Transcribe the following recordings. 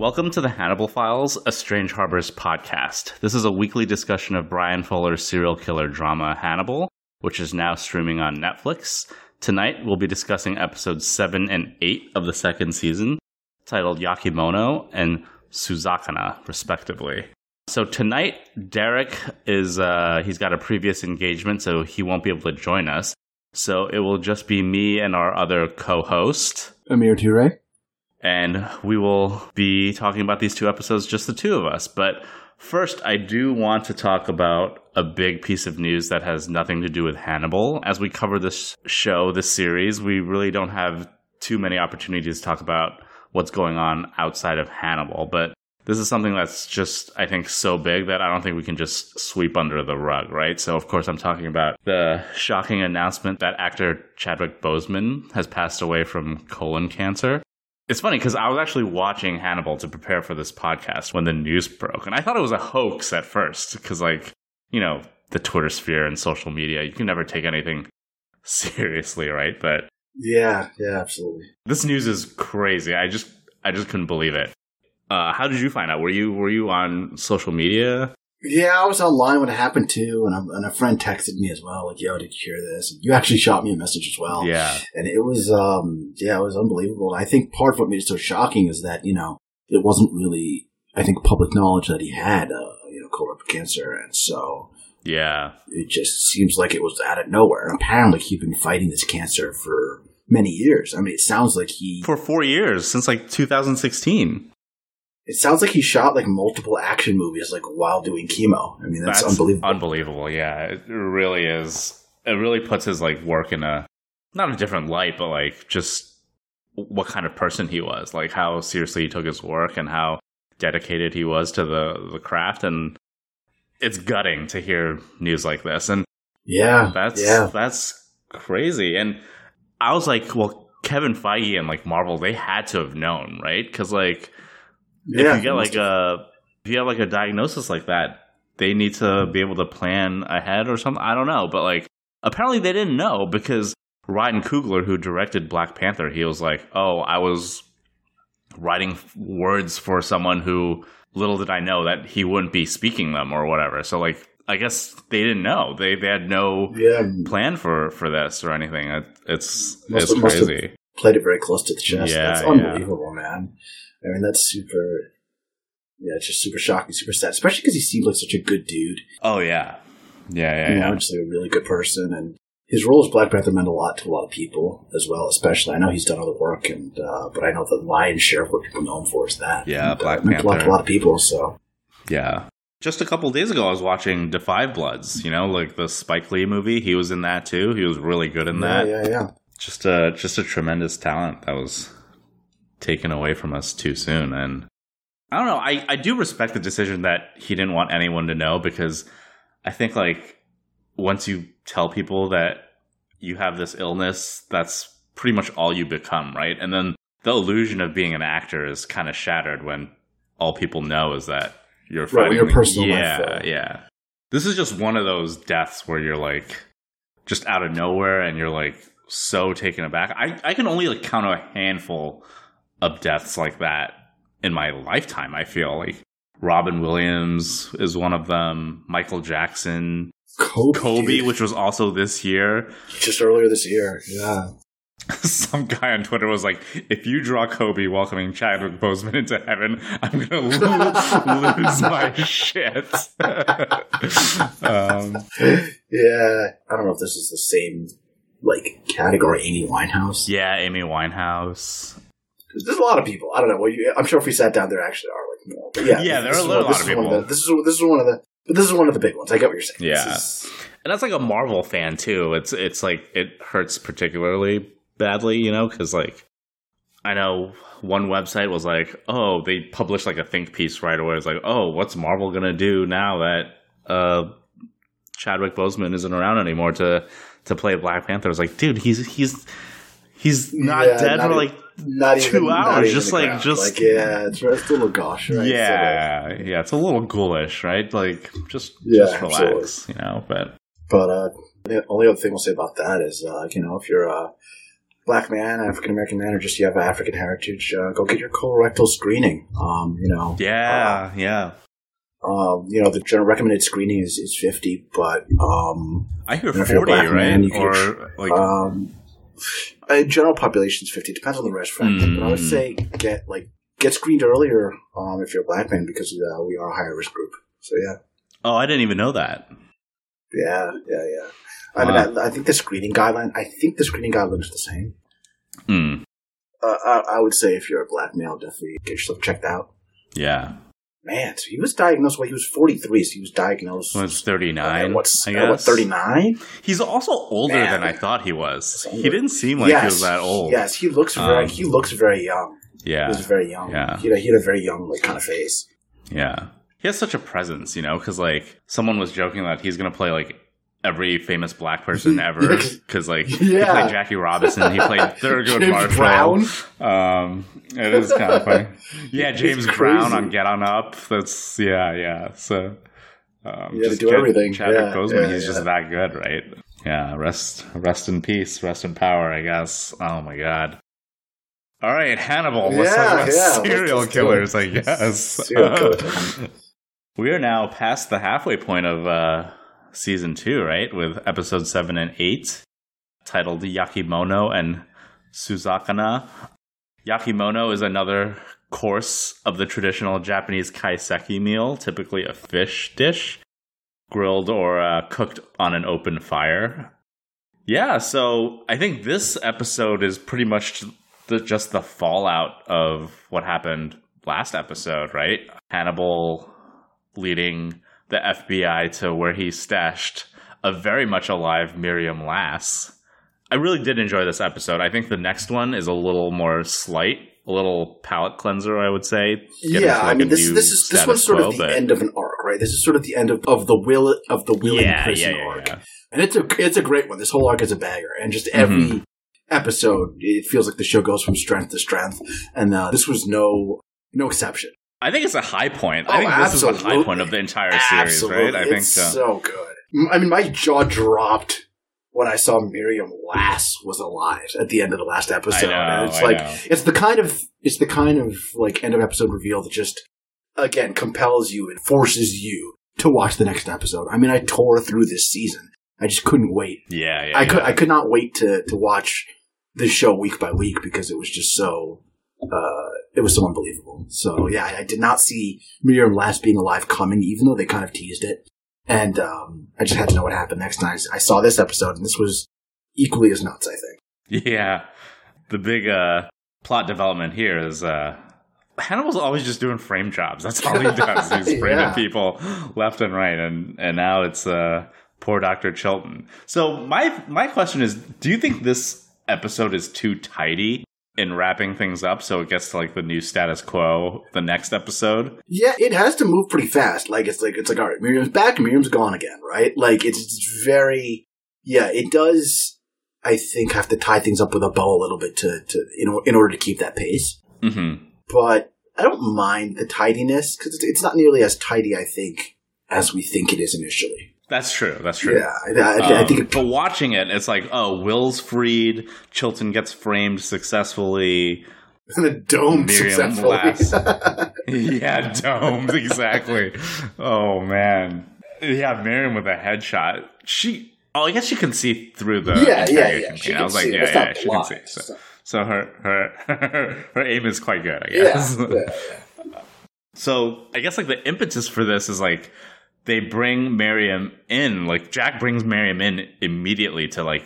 Welcome to the Hannibal Files, a Strange Harbors podcast. This is a weekly discussion of Bryan Fuller's serial killer drama Hannibal, which is now streaming on Netflix. Tonight, we'll be discussing episodes 7 and 8 of the second season, titled Yakimono and Suzakana, respectively. So tonight, Derek is, uh, he's got a previous engagement, so he won't be able to join us. So it will just be me and our other co host, Amir Toure. And we will be talking about these two episodes, just the two of us. But first, I do want to talk about a big piece of news that has nothing to do with Hannibal. As we cover this show, this series, we really don't have too many opportunities to talk about what's going on outside of Hannibal. But this is something that's just, I think, so big that I don't think we can just sweep under the rug, right? So, of course, I'm talking about the shocking announcement that actor Chadwick Boseman has passed away from colon cancer. It's funny because I was actually watching Hannibal to prepare for this podcast when the news broke, and I thought it was a hoax at first because, like, you know, the Twitter sphere and social media, you can never take anything seriously, right? But Yeah, yeah, absolutely. this news is crazy. I just, I just couldn't believe it. Uh, how did you find out? Were you, were you on social media? Yeah, I was online when it happened too, and, a- and a friend texted me as well, like, "Yo, did you hear this?" And you actually shot me a message as well. Yeah, and it was, um, yeah, it was unbelievable. I think part of what made it so shocking is that you know it wasn't really, I think, public knowledge that he had, uh, you know, colorectal cancer, and so yeah, it just seems like it was out of nowhere. And apparently, he'd been fighting this cancer for many years. I mean, it sounds like he for four years since like 2016. It sounds like he shot like multiple action movies like while doing chemo. I mean, that's, unbelievable. Unbelievable. Yeah, it really is. It really puts his like work in a not a different light, but like just what kind of person he was, like how seriously he took his work and how dedicated he was to the the craft. And it's gutting to hear news like this. And yeah, that's yeah. that's crazy. And I was like, well, Kevin Feige and like Marvel, they had to have known, right? Because like yeah, if you get like a if you have like a diagnosis like that, they need to be able to plan ahead or something. I don't know, but like apparently they didn't know because Ryan Coogler, who directed Black Panther, he was like, "Oh, I was writing words for someone who little did I know that he wouldn't be speaking them or whatever." So like, I guess they didn't know. They they had no yeah, plan for for this or anything. It, it's Must it's have- crazy. played it very close to the chest. Yeah, that's yeah. unbelievable, man. I mean, that's super. Yeah, it's just super shocking, super sad, especially because he seemed like such a good dude. Oh yeah, yeah, yeah, you yeah. just like a really good person, and his role as Black Panther meant a lot to a lot of people as well. Especially, I know he's done other work, and uh, but I know the lion's share of what people know him for is that. Yeah, and, Black uh, meant a lot to Panther. a lot of people. So Yeah. Just a couple days ago, I was watching Da 5 Bloods. You know, like the Spike Lee movie. He was in that too. He was really good in yeah, that. yeah, yeah. Just a just a tremendous talent that was taken away from us too soon. And I don't know. I I do respect the decision that he didn't want anyone to know because I think like once you tell people that you have this illness, that's pretty much all you become, right? And then the illusion of being an actor is kind of shattered when all people know is that you're Right, your personal life, yeah, yeah. This is just one of those deaths where you're like just out of nowhere and you're like so taken aback. I, I can only like count a handful of deaths like that in my lifetime, I feel like Robin Williams is one of them, Michael Jackson, Kobe, Kobe, which was also this year. just earlier this year. Yeah, Some guy on Twitter was like, "If you draw Kobe welcoming Chadwick Boseman into heaven, I'm gonna lose, lose my shit." um, yeah. I don't know if this is the same like category. Amy Winehouse. yeah, Amy Winehouse. There's a lot of people. I don't know. Well, you, I'm sure if we sat down, there actually are like more. But yeah, Yeah, there are is a one- lot of is one people. the- this is this is one of the. But this is one of the big ones. I get what you're saying. Yeah. Is- and that's like a Marvel fan too. It's it's like it hurts particularly badly, you know, because like I know one website was like, oh, they published like a think piece right away. It's like, oh, what's Marvel gonna do now that uh, Chadwick Boseman isn't around anymore to to play Black Panther? It's like, dude, he's he's he's not Yeah, dead not for e- like not two even not hours, even just like- ground. just- like yeah, it's, it's a gosh, right? yeah, yeah, it's a little ghoulish, right? Like just Yeah, just relax, you know. But But uh, the only other thing I'll say about that is, uh, you know, if you're a black man, African American man, or just you have African heritage, uh, go get your colorectal screening. Um, you know, Yeah, yeah. um, you know, the general recommended screening is, is fifty, but um, I hear And if you're a 40, black right? man, or like um, uh, general population is fifty. Depends on the risk factor, but I would Mm. say get like get screened earlier um, if you're a black man because uh, we are a higher risk group. So yeah, Oh, I didn't even know that. yeah, yeah, yeah. I mean, I, I think the screening guideline. I think the screening guideline is the same. Hmm. Uh, I, I would say if you're a black male, definitely get yourself checked out. Yeah. Man, so he was diagnosed when he was 43. So he was diagnosed. Well, it's 39, at what's I guess. 39? He's also older Man. than I thought he was. He didn't seem like he was that old. Yes, he looks very. Um, he looks very young. Yeah. He was very young. Yeah. He had, a, he had a very young, like, kind of face. Yeah. He has such a presence, you know, because, like, someone was joking that he's going to play, like, every famous black person ever. Because, like, he played Jackie Robinson. He played Thurgood James Marshall. Brown. Um, it is kind of funny. Yeah, James Brown on Get On Up. That's, yeah, yeah. So, um, Yeah, just do everything. Chadwick Yeah, Boseman, yeah, he's just that good, right? Yeah, rest, rest in peace, rest in power, I guess. Oh my god. All right, Hannibal. Let's Yeah, talk about yeah, serial killers. I guess. Serial we are now past the halfway point of uh, season two, right? With episode seven and eight, titled Yakimono and Suzakana. Yakimono is another course of the traditional Japanese kaiseki meal, typically a fish dish, grilled or uh, cooked on an open fire. Yeah, so I think this episode is pretty much the, just the fallout of what happened last episode, right? Hannibal leading the FBI to where he stashed a very much alive Miriam Lass. I really did enjoy this episode. I think the next one is a little more slight, a little palate cleanser, I would say. Yeah, into, I mean, this this is this one's sort quo, of the but- end of an arc, right? This is sort of the end of, of the will of the willing yeah, prison yeah, yeah, arc, and it's a it's a great one. This whole arc is a banger, and just every Mm-hmm. episode, it feels like the show goes from strength to strength, and uh, this was no no exception. I think it's a high point. Oh, I think this is the high point of the entire series, right? I think so. so good. I mean, my jaw dropped when I saw Miriam Lass was alive at the end of the last episode. Know, and it's I like know. it's the kind of it's the kind of like end of episode reveal that just again compels you and forces you to watch the next episode. I mean, I tore through this season. I just couldn't wait. Yeah, yeah. I yeah. could I could not wait to to watch this show week by week because it was just so uh it was so unbelievable. So yeah, I, I did not see Miriam Lass being alive coming, even though they kind of teased it. And um I just had to know what happened next time. I saw this episode and this was equally as nuts, I think. Yeah. The big uh, plot development here is uh, Hannibal's always just doing frame jobs. That's all he does. He's framing Yeah. people left and right, and and now it's uh, poor Doctor Chilton. So my my question is, do you think this episode is too tidy in wrapping things up, so it gets to like the new status quo the next episode? Yeah, it has to move pretty fast. Like it's like it's like all right, Miriam's back, Miriam's gone again, right? Like it's, it's very yeah, it does I think have to tie things up with a bow a little bit to to in, in order to keep that pace. Mm-hmm. but I don't mind the tidiness because it's, it's not nearly as tidy, I think, as we think it is initially. That's true. That's true. Yeah, I, I, I Um, think it, but watching it, it's like, oh, Will's freed, Chilton gets framed successfully. the dome Miriam successfully. Yeah, domed exactly. Oh man, yeah, Miriam with a headshot. She, oh, I guess she can see through the yeah, yeah, yeah. She I was like, yeah, yeah, she can see. So, so- so her, her her aim is quite good, I Yeah, guess. yeah. So I guess like the impetus for this is like they bring Miriam in, like Jack brings Miriam in immediately to like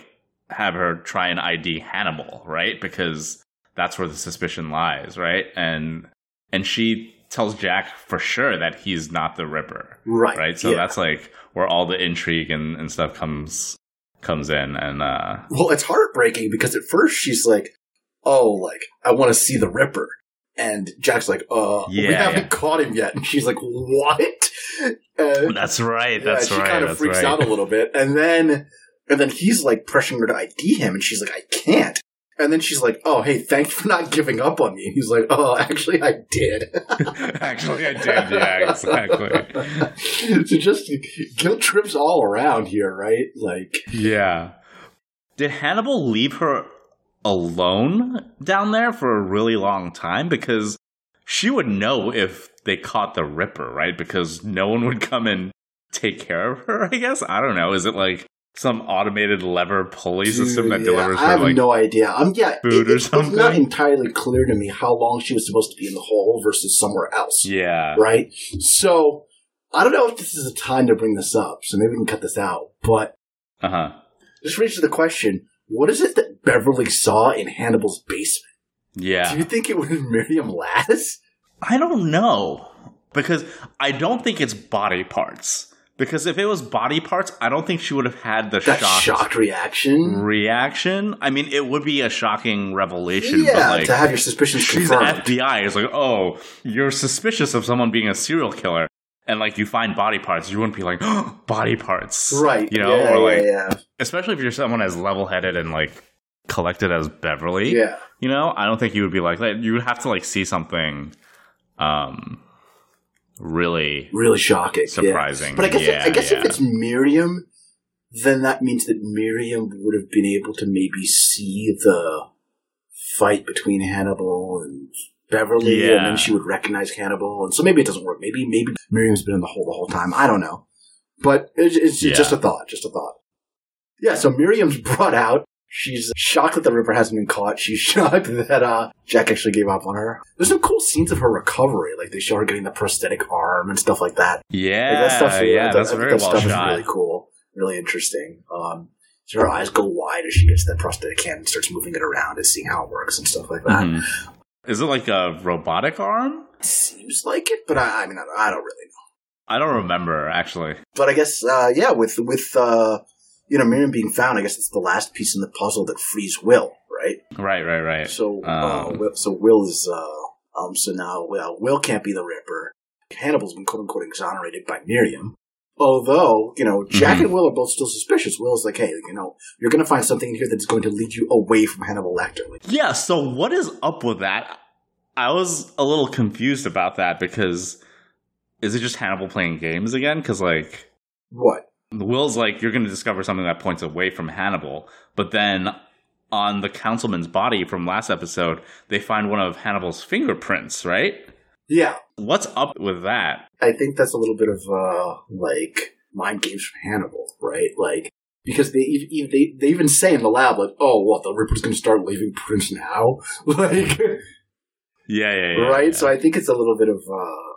have her try and ID Hannibal, right? Because that's where the suspicion lies, right? And and she tells Jack for sure that he's not the Ripper, right, right? So yeah. that's like where all the intrigue and, and stuff comes comes in, and uh well, it's heartbreaking because at first she's like, "Oh, like I want to see the Ripper," and Jack's like, "Uh, we haven't yeah. caught him yet," and she's like, "What?" And that's right, yeah, that's she right, She kind of freaks right. out a little bit, and then and then he's like pressuring her to ID him, and she's like, "I can't." And then she's like, "Oh, hey, thanks for not giving up on me." And he's like, "Oh, actually, I did." Actually, I did. Yeah, exactly. so just guilt trips all around here, right? Like, Yeah. Did Hannibal leave her alone down there for a really long time because she would know if they caught the Ripper, right? Because no one would come and take care of her, I guess. I don't know. Is it like some automated lever pulley system that Dude, delivers yeah, I have like no idea. Um, yeah, food it, or something. was not entirely clear to me how long she was supposed to be in the hole versus somewhere else. Yeah. Right. So I don't know if this is a time to bring this up. So maybe we can cut this out. But Uh-huh. this raises the question: What is it that Beverly saw in Hannibal's basement? Yeah. Do you think it was Miriam Lass? I don't know. Because I don't think it's body parts. Because if it was body parts, I don't think she would have had the That shocked shocked reaction. reaction. I mean, it would be a shocking revelation, Yeah, but like to have your suspicions she's confirmed. FBI. It's like, oh, you're suspicious of someone being a serial killer, and like you find body parts, you wouldn't be like, oh, body parts, right. You know, yeah, or like, yeah, especially if you're someone as level-headed and like collected as Beverly. yeah. yeah. You know, I don't think you would be like that. You would have to like see something, um, really Really shocking. yeah. surprising. But I guess, yeah, I guess yeah. if it's Miriam, then that means that Miriam would have been able to maybe see the fight between Hannibal and Beverly, and then she would recognize Hannibal. And so maybe it doesn't work. Maybe maybe Miriam's been in the hole the whole time. I don't know. But it's, it's Yeah. just a thought. Just a thought. Yeah. So Miriam's brought out. She's shocked that the Ripper hasn't been caught. She's shocked that uh, Jack actually gave up on her. There's some cool scenes of her recovery, like they show her getting the prosthetic arm and stuff like that. yeah, Like, that stuff's yeah, that- that's that- very that well stuff shot. is really cool, really interesting. Um, so her eyes go wide as she gets that prosthetic hand and starts moving it around and seeing how it works and stuff like that. Mhm. Is it like a robotic arm? Seems like it, but I, I mean, I don't, I don't really know. I don't remember actually. But I guess, uh, yeah, with with uh, you know Miriam being found, I guess it's the last piece in the puzzle that frees Will, right? Right, right, right. So, uh, Um, Will, so Will is uh, um, so now well, Will can't be the Ripper. Hannibal's been quote unquote exonerated by Miriam. Although, you know, Jack Mhm. and Will are both still suspicious. Will is like, hey, you know, you're going to find something in here that's going to lead you away from Hannibal Lecter. Like, Yeah, so what is up with that? I was a little confused about that because is it just Hannibal playing games again? Because like what? Will's like you're going to discover something that points away from Hannibal, but then on the councilman's body from last episode, they find one of Hannibal's fingerprints, right? Yeah, What's up with that? I think that's a little bit of uh, like mind games from Hannibal, right? Like because they they they even say in the lab like, oh, what the Ripper's going to start leaving prints now, like Yeah, yeah, yeah. right. yeah. So I think it's a little bit of uh,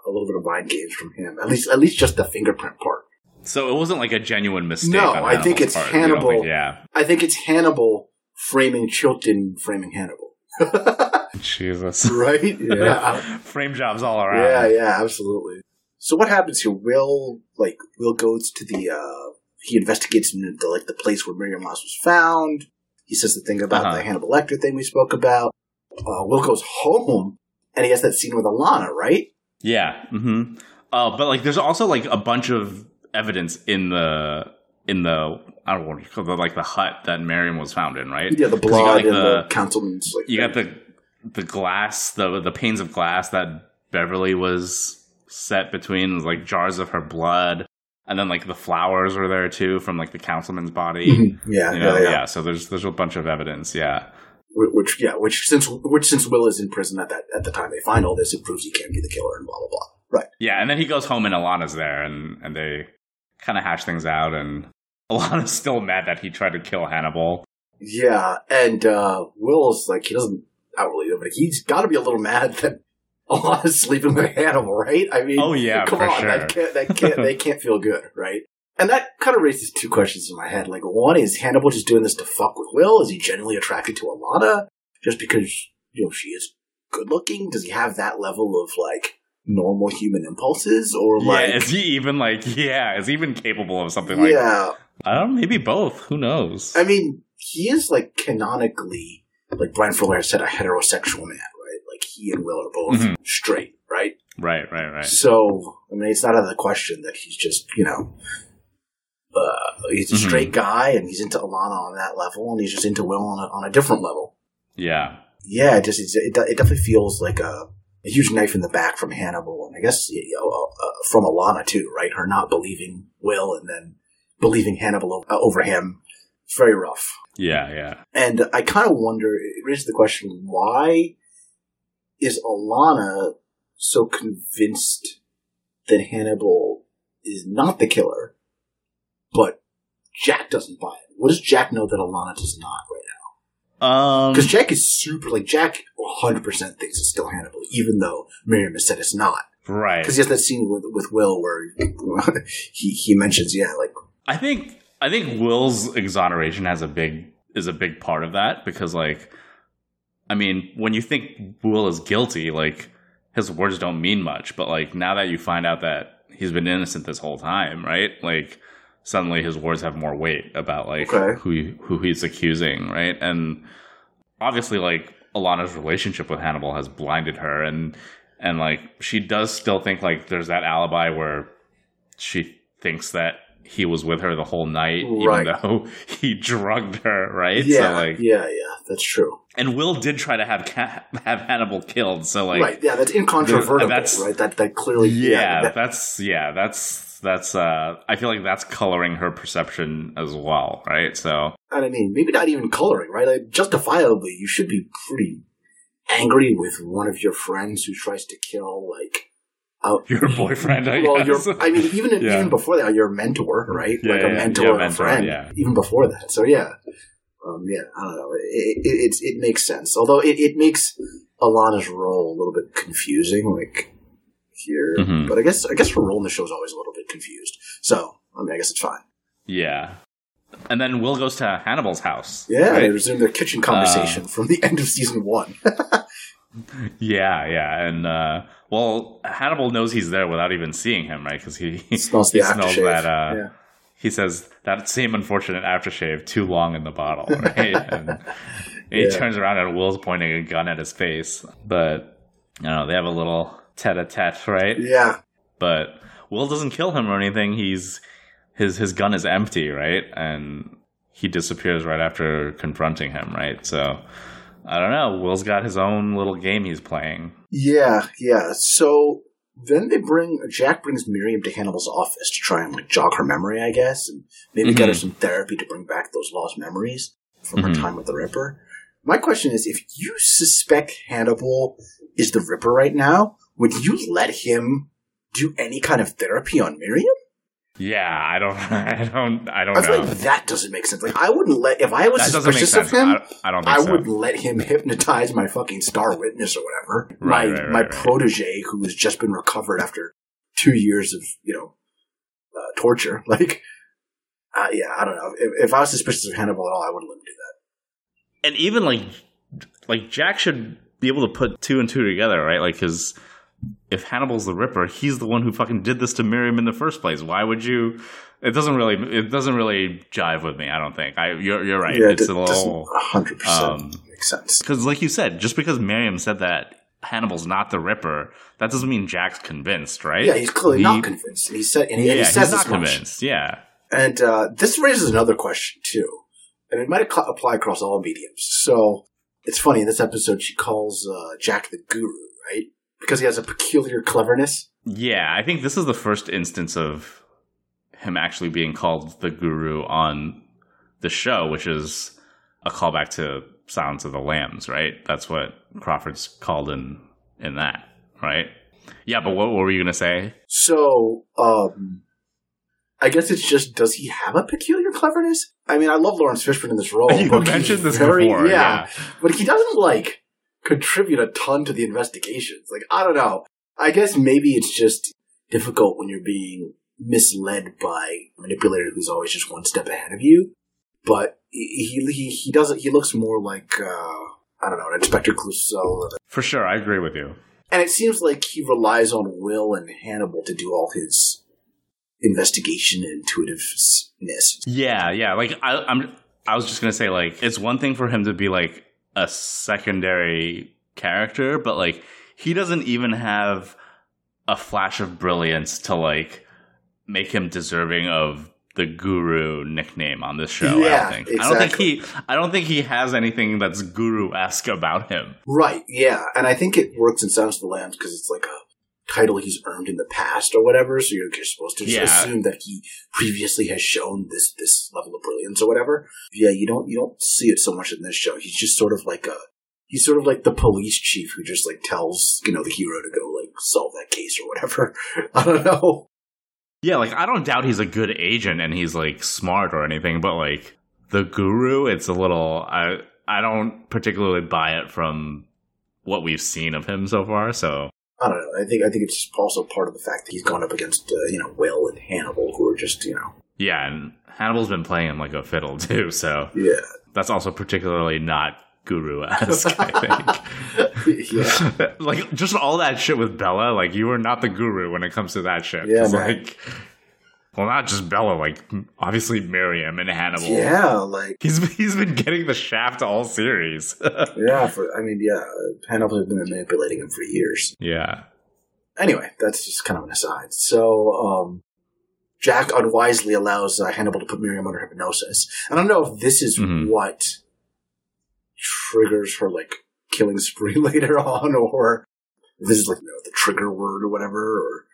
a little bit of mind games from him. At least at least just the fingerprint part. So it wasn't like a genuine mistake. No, I think it's part. Hannibal. think- yeah. I think it's Hannibal framing Chilton framing Hannibal. Jesus. right? Yeah. Frame jobs all around. yeah, yeah, absolutely. So what happens here? Will like Will goes to the uh he investigates the like the place where Miriam Lass was found. He says the thing about Uh-huh. the Hannibal Lecter thing we spoke about. Uh, Will goes home and he has that scene with Alana, right? Yeah. Mm-hmm. Uh, but like, there's also like a bunch of evidence in the in the I don't know what you call it, like the hut that Miriam was found in, right? Yeah, the you got, blood like, and the- the, councilman's like You got the the glass, the the panes of glass that Beverly was set between, like jars of her blood, and then like the flowers were there too from like the councilman's body. Mhm. yeah, You know, yeah, yeah, yeah. So there's there's a bunch of evidence. Yeah. Which, yeah, which since which since Will is in prison at that at the time they find all this, it proves he can't be the killer and blah blah blah. Right. Yeah, and then he goes home and Alana's there, and and they kind of hash things out, and Alana's still mad that he tried to kill Hannibal. Yeah, and uh Will's like he doesn't outright, but he's got to be a little mad that Alana's sleeping with Hannibal, right? I mean, Oh yeah, come for on, sure. that can't, that can't, they can't feel good, right? And that kind of raises two questions in my head. Like, one is Hannibal just doing this to fuck with Will? Is he genuinely attracted to Alana just because you know she is good looking? Does he have that level of like normal human impulses, or like? yeah, is he even like yeah, is he even capable of something like yeah, I don't know, maybe both. Who knows? I mean, he is like canonically, like Bryan Fuller said, a heterosexual man, right? Like he and Will are both Mhm. straight, right? right, right, right. So, I mean, it's not out of the question that he's just, you know, uh, he's a Mhm. straight guy and he's into Alana on that level and he's just into Will on a, on a different level. Yeah. Yeah, it just, it, it definitely feels like a, a huge knife in the back from Hannibal and I guess, you know, uh, from Alana too, right? Her not believing Will and then believing Hannibal o- uh, over him. It's very rough. Yeah, yeah. And I kind of wonder, it raises the question, why is Alana so convinced that Hannibal is not the killer, but Jack doesn't buy it? What does Jack know that Alana does not right now? Um, Because Jack is super, like, Jack 100% thinks it's still Hannibal, even though Miriam has said it's not. right. Because he has that scene with, with Will where he, he mentions, yeah, like, I think I think Will's exoneration has a big is a big part of that because like I mean, when you think Will is guilty, like his words don't mean much, but like now that you find out that he's been innocent this whole time, right? Like suddenly his words have more weight about like Okay. who who he's accusing, right? And obviously like Alana's relationship with Hannibal has blinded her and and like she does still think like there's that alibi where she thinks that he was with her the whole night Right. even though he drugged her, right? yeah, so like yeah, yeah, that's true. and Will did try to have Ca- have Hannibal killed, so like right, yeah, that's incontrovertible, that's- right? That, that clearly, yeah, that- that's yeah, that's that's uh I feel like that's coloring her perception as well, right? So And I mean, maybe not even coloring, right? Like, justifiably, you should be pretty angry with one of your friends who tries to kill, like, out your boyfriend, I well, guess. your, I mean, even Yeah. even before that, your mentor, right? Yeah, like a yeah, mentor yeah, or a mentor, friend, yeah. even before that. So yeah, um, yeah, I don't know. It, it, it's it makes sense, although it, it makes Alana's role a little bit confusing, like here. Mhm. But I guess I guess her role in the show is always a little confused. So I mean, I guess it's fine. yeah. And then Will goes to Hannibal's house. Yeah, right? they resume their kitchen conversation Uh, from the end of season one. Yeah, yeah, and uh, well, Hannibal knows he's there without even seeing him, right? Because he He smells the he smells that. Uh, yeah. He says that same unfortunate aftershave too long in the bottle, right? and he Yeah. turns around and Will's pointing a gun at his face, but you know they have a little tete-a-tete, right? yeah, But Will doesn't kill him or anything. He's his his gun is empty, right? And he disappears right after confronting him, right? So I don't know. Will's got his own little game he's playing. yeah, yeah. So then they bring Jack brings Miriam to Hannibal's office to try and like jog her memory, I guess, and maybe get her Mhm. some therapy to bring back those lost memories from her Mhm. time with the Ripper. My question is, if you suspect Hannibal is the Ripper right now, would you let him do any kind of therapy on Miriam? Yeah, I don't, I don't, I don't I feel know. like that doesn't make sense. Like I wouldn't let if I was that doesn't make suspicious sense. of him. I, I don't think I so. would let him hypnotize my fucking star witness or whatever. my Right, right, my right, right. protege who has just been recovered after two years of you know uh, torture. Like, uh, yeah, I don't know. If, if I was suspicious of Hannibal at all, I wouldn't let him do that. and even like like Jack should be able to put two and two together, right? Like, because if Hannibal's the Ripper, he's the one who fucking did this to Miriam in the first place. Why would you? It doesn't really it doesn't really jive with me. I don't think. I you're you're right. yeah, it's it a little hundred um, percent make sense. because, like you said, just because Miriam said that Hannibal's not the Ripper, that doesn't mean Jack's convinced, right? Yeah, he's clearly He- not convinced. And he said, and he, and yeah, he says he's not as much. convinced. Yeah. And uh, this raises another question too, and it might apply across all mediums. So it's funny in this episode she calls uh, Jack the Guru, right? Because he has a peculiar cleverness. Yeah, I think this is the first instance of him actually being called the guru on the show, which is a callback to Silence of the Lambs, right? That's what Crawford's called in in that, right? Yeah, but what, what were you gonna say? So, um, I guess it's just, does he have a peculiar cleverness? I mean, I love Laurence Fishburne in this role. you mentioned this very- before, yeah. But he doesn't, like, contribute a ton to the investigations. Like, I don't know. I guess maybe it's just difficult when you're being misled by a manipulator who's always just one step ahead of you. But he, he, he doesn't, he looks more like, uh, I don't know, an Inspector Clouseau. For sure, I agree with you. And it seems like he relies on Will and Hannibal to do all his investigation and intuitiveness. Yeah, yeah. Like I, I'm, I was just gonna say, like it's one thing for him to be like a secondary character, but like he doesn't even have a flash of brilliance to like make him deserving of the guru nickname on this show. I Yeah, don't think. I don't think he. I don't think he has anything that's guru esque about him. Right, yeah. And I think it works in Silence of the Lambs because it's like a title he's earned in the past or whatever. So you're, supposed to just Yeah. assume that he previously has shown this this level of brilliance or whatever. Yeah, you don't you don't see it so much in this show. He's just sort of like a he's sort of like the police chief who just like tells you know the hero to go like solve that case or whatever. I don't know. Yeah, like I don't doubt he's a good agent and he's like smart or anything, but like the guru, it's a little I I don't particularly buy it from what we've seen of him so far. So I don't know. I think I think it's also part of the fact that he's gone up against uh, you know Will and Hannibal, who are just you know yeah, and Hannibal's been playing him like a fiddle too. So yeah that's also particularly not guru esque. I think. yeah like just all that shit with Bella, like you are not the guru when it comes to that shit. Yeah, like well, not just Bella, like obviously Miriam and Hannibal. yeah like He's he's been getting the shaft all series. yeah. For I mean yeah, Hannibal has been manipulating him for years. yeah. Anyway, that's just kind of an aside. So um, Jack unwisely allows uh, Hannibal to put Miriam under hypnosis. I don't know if this is Mhm. what triggers her like killing spree later on, or if this is like you know, the trigger word or whatever, or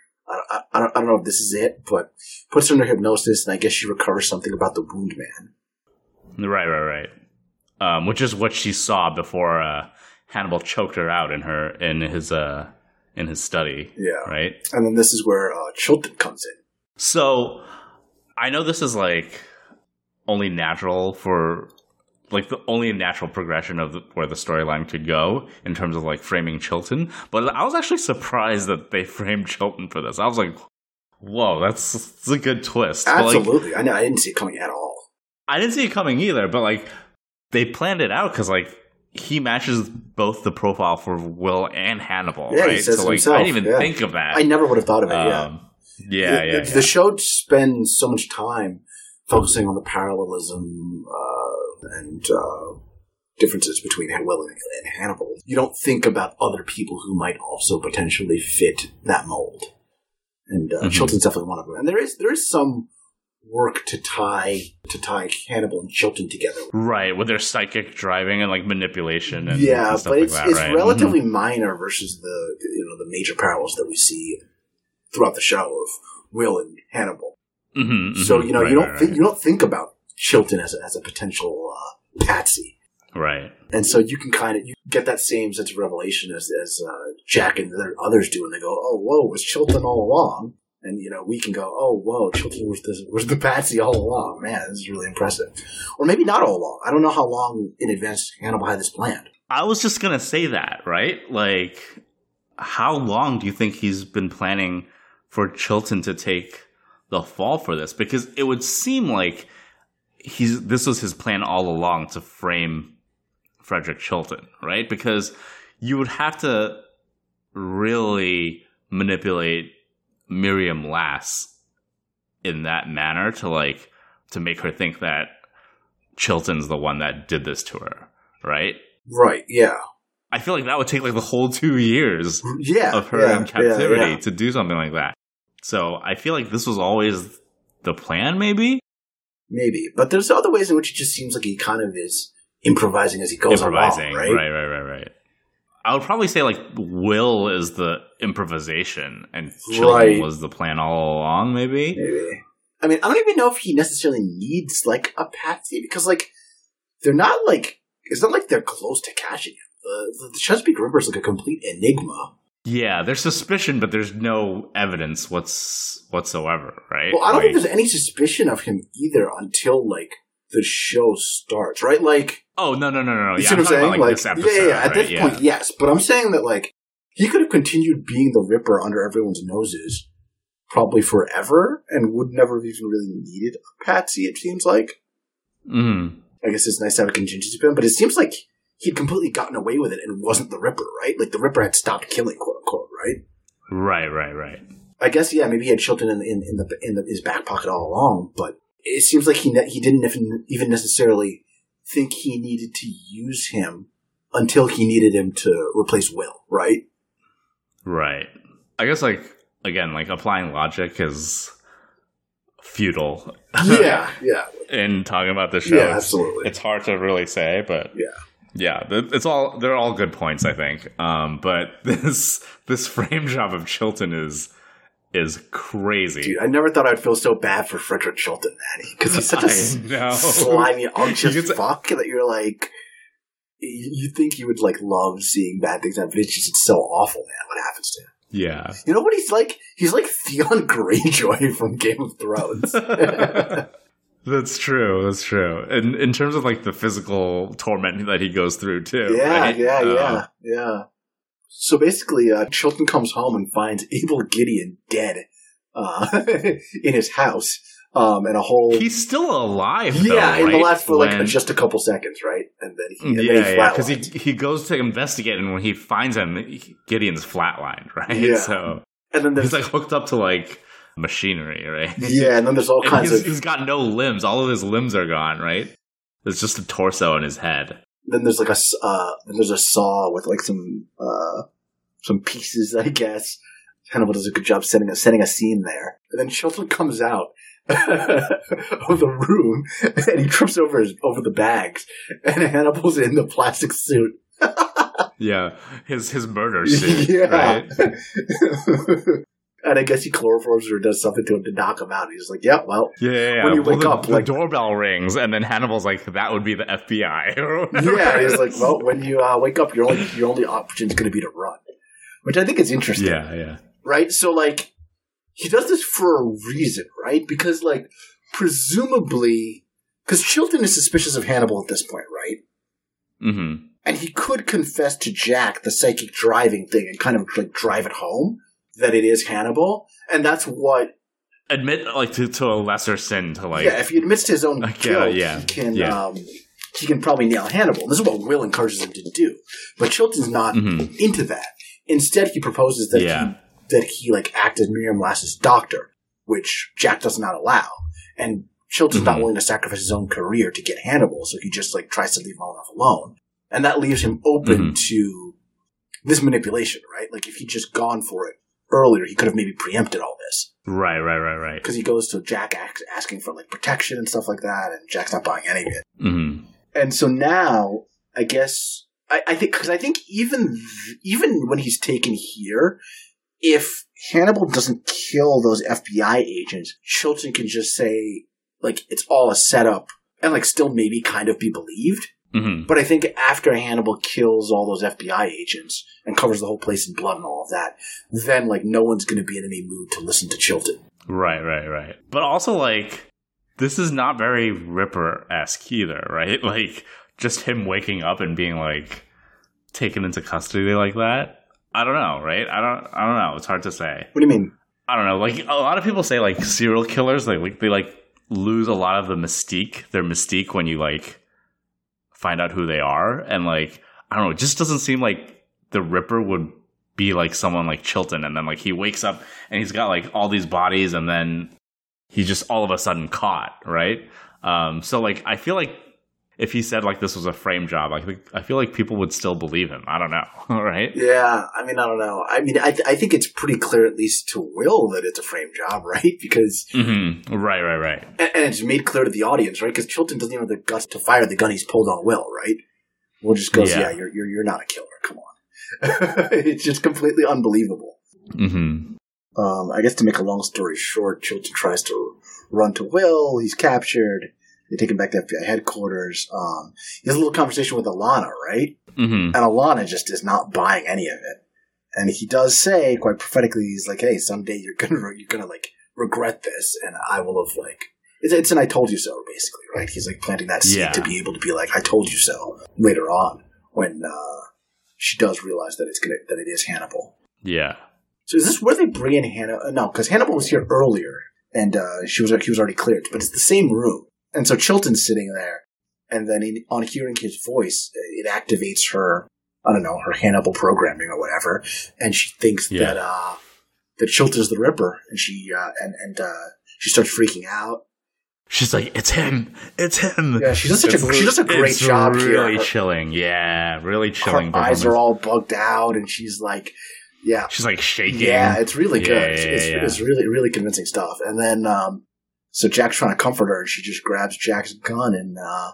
I, I, I, don't, know if this is it, but puts her under hypnosis, and I guess she recovers something about the wound man. Right, right, right. Um, which is what she saw before uh, Hannibal choked her out in her in his uh in his study. Yeah, Right. and then this is where uh, Chilton comes in. So I know this is like only natural for like the only natural progression of the, where the storyline could go in terms of like framing Chilton, but I was actually surprised that they framed Chilton for this. I was like, "Whoa, that's, that's a good twist." But, like, Absolutely, I know. I didn't see it coming at all. I didn't see it coming either, but like they planned it out because like he matches both the profile for Will and Hannibal, Yeah, he right? says so like himself, I didn't even yeah. think of that. I never would have thought of it. yeah. Um, yeah, the, yeah, the, yeah. the show spends so much time focusing on the parallelism uh, and uh, differences between Will and, and Hannibal. You don't think about other people who might also potentially fit that mold, and uh, Mhm. Chilton's definitely one of them. And there is there is some work to tie to tie Hannibal and Chilton together. Right, with their psychic driving and like manipulation and yeah, and but like it's that, it's right? Mm-hmm. relatively minor versus the you know the major parallels that we see throughout the show of Will and Hannibal. Mhm, mhm, So you know right, you don't right, think, you don't think about Chilton as a, as a potential uh, patsy, right. and so you can kind of you get that same sense of revelation as as uh, Jack and the others do, and they go, "Oh, whoa, it was Chilton all along." And you know we can go, "Oh, whoa, Chilton was the was the patsy all along." Man, this is really impressive. Or maybe not all along. I don't know how long in advance Hannibal had this planned. I was just gonna say that, right? Like, how long do you think he's been planning for Chilton to take the fall for this? Because it would seem like he's this was his plan all along to frame Frederick Chilton, right? Because you would have to really manipulate Miriam Lass in that manner to like to make her think that Chilton's the one that did this to her, right? Right? Yeah. I feel like that would take like the whole two years Yeah. of her yeah, in captivity yeah, yeah. to do something like that. So I feel like this was always the plan, maybe Maybe, but there's other ways in which it just seems like he kind of is improvising as he goes improvising, along, right? right, right, right, right. I would probably say like Will is the improvisation and Chilton Right. was the plan all along. Maybe Maybe. I mean, I don't even know if he necessarily needs like a patsy because like they're not like it's not like they're close to catching him. Uh, the, the Chesapeake Ripper is like a complete enigma. Yeah. There's suspicion, but there's no evidence what's whatsoever, right? Well, I don't Like- think there's any suspicion of him either until like the show starts, right? Like, Oh no no no no no! you Yeah, see I'm what I'm saying? about, like, like, this episode. yeah, yeah. At right? this Yeah. point, yes, but I'm saying that like he could have continued being the Ripper under everyone's noses probably forever and would never have even really needed a patsy. It seems like. Mhm. I guess it's nice to have a contingency plan, but it seems like he'd completely gotten away with it and wasn't the Ripper, right? Like the Ripper had stopped killing, quote unquote, right? Right, right, right. I guess yeah, maybe he had Chilton in in, in the in the, his back pocket all along, but it seems like he ne- he didn't even, necessarily think he needed to use him until he needed him to replace Will, right? Right. I guess like again, like applying logic is futile. Yeah, yeah, in talking about the show. yeah, It's- absolutely. It's hard to really say, but Yeah. Yeah, it's all they're all good points, I think. Um, but this this frame job of Chilton is is crazy. Dude, I never thought I'd feel so bad for Frederick Chilton, Manny, because he's such a I s- know. slimy, unctuous fuck that you're like, you you think you would like love seeing bad things happen, but it's just it's so awful, man. What happens to him? Yeah. You know what he's like? He's like Theon Greyjoy from Game of Thrones. That's true. That's true. And in terms of like the physical torment that he goes through too. yeah, right? yeah, Um, yeah, yeah. So basically, uh, Chilton comes home and finds Abel Gideon dead uh, in his house, um, and a whole He's still alive. though, yeah, in the last for like When- just a couple seconds, right? And then he, and yeah, he yeah, because he he goes to investigate, and when he finds him, Gideon's flatlined, right? Yeah. So and then he's like hooked up to like machinery, right? yeah, and then there's all And kinds he's, of he's got no limbs. All of his limbs are gone, right? There's just a torso in his head. then there's like a uh, there's a saw with like some uh, some pieces, I guess. Hannibal does a good job setting a setting a scene there, and then Chilton comes out of the room and he trips over his over the bags, and Hannibal's in the plastic suit. Yeah, his his murder suit, yeah, right? And I guess he chloroforms or does something to him to knock him out. He's like, "Yeah, well, Yeah, yeah, yeah. When you Well, wake the, up, the like- doorbell rings, and then Hannibal's like, "That would be the FBI." yeah." He's like, "Well, when you uh, wake up, your only your only option is going to be to run," which I think is interesting. yeah, yeah. right? So like he does this for a reason, right? Because like presumably because Chilton is suspicious of Hannibal at this point, right? Mm-hmm. And he could confess to Jack the psychic driving thing and kind of like drive it home that it is Hannibal, and that's what. Admit like to, to a lesser sin to like yeah, if he admits to his own Like, guilt, yeah, yeah, he can. yeah. Um, he can probably nail Hannibal. This is what Will encourages him to do, but Chilton's not Mhm. into that. Instead, he proposes that Yeah. he that he like act as Miriam Lass's doctor, which Jack does not allow. And Chilton's not Mhm. willing to sacrifice his own career to get Hannibal, so he just like tries to leave Molotov alone. And that leaves him open Mhm. to this manipulation, right? Like if he'd just gone for it earlier, he could have maybe preempted all this. Right, right, right, right. Because he goes to Jack asking for like protection and stuff like that, and Jack's not buying any of it. Mm-hmm. And so now, I guess I, I think because I think even even when he's taken here, if Hannibal doesn't kill those FBI agents, Chilton can just say like it's all a setup and like still maybe kind of be believed. Mm-hmm. But I think after Hannibal kills all those FBI agents and covers the whole place in blood and all of that, then like no one's going to be in any mood to listen to Chilton. Right, right, right. But also, like, this is not very Ripper esque either, right? Like, just him waking up and being like taken into custody like that. I don't know, right? I don't, I don't know. It's hard to say. What do you mean? I don't know. Like a lot of people say, like serial killers, they like they like lose a lot of the mystique, their mystique when you like find out who they are, and like I don't know, it just doesn't seem like the Ripper would be like someone like Chilton, and then like he wakes up and he's got like all these bodies, and then he's just all of a sudden caught, right? Um, so like I feel like if he said like this was a frame job, I think I feel like people would still believe him. I don't know, right? Yeah, I mean, I don't know. I mean, I, th- I think it's pretty clear, at least to Will, that it's a frame job, right? Because Mm-hmm. Right, right, right. and, and it's made clear to the audience, right? Because Chilton doesn't even have the guts to fire the gun he's pulled on Will, right? Will just goes, Yeah. "Yeah, you're you're you're not a killer. Come on." it's just completely unbelievable. Mm-hmm. Um, I guess to make a long story short, Chilton tries to run to Will. He's captured. They take him back to FBI headquarters. Um, he has a little conversation with Alana, right? Mm-hmm. And Alana just is not buying any of it. And he does say, quite prophetically, he's like, "Hey, someday you're gonna you're gonna like regret this, and I will have like." It's, it's an "I told you so" basically, right? He's like planting that seed Yeah. to be able to be like, "I told you so" later on when uh, she does realize that it's gonna that it is Hannibal. Yeah. So is this where they bring in Hannibal? No, because Hannibal was here earlier, and uh, she was he was already cleared, but it's the same room. And so Chilton's sitting there, and then in, on hearing his voice, it activates her. I don't know her Hannibal programming or whatever, and she thinks Yeah. that uh, that Chilton's the Ripper, and she uh, and and uh, she starts freaking out. She's like, it's him, it's him. Yeah, she does such a she does a great it's job here. Really chilling, yeah, really chilling. Her eyes are all bugged out, and she's like, "Yeah, She's like shaking. Yeah, it's really good. yeah, it's, it's, yeah, yeah. it's really, really convincing stuff. And then, um, so Jack's trying to comfort her, and she just grabs Jack's gun and uh,